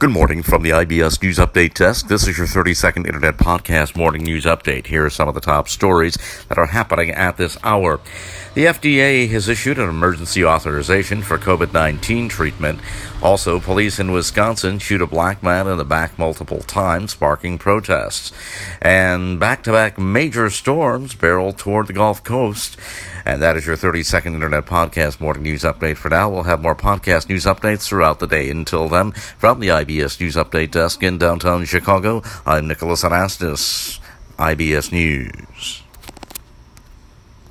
Good morning from the IBS News Update Desk. This is your 30 second Internet Podcast Morning News Update. Here are some of the top stories that are happening at this hour. The FDA has issued an emergency authorization for COVID 19 treatment. Also, police in Wisconsin shoot a black man in the back multiple times, sparking protests. And back to back major storms barrel toward the Gulf Coast. And that is your 30 second Internet Podcast Morning News Update for now. We'll have more podcast news updates throughout the day. Until then, from the IBS News Update Desk in downtown Chicago, I'm Nicholas Anastas, IBS News.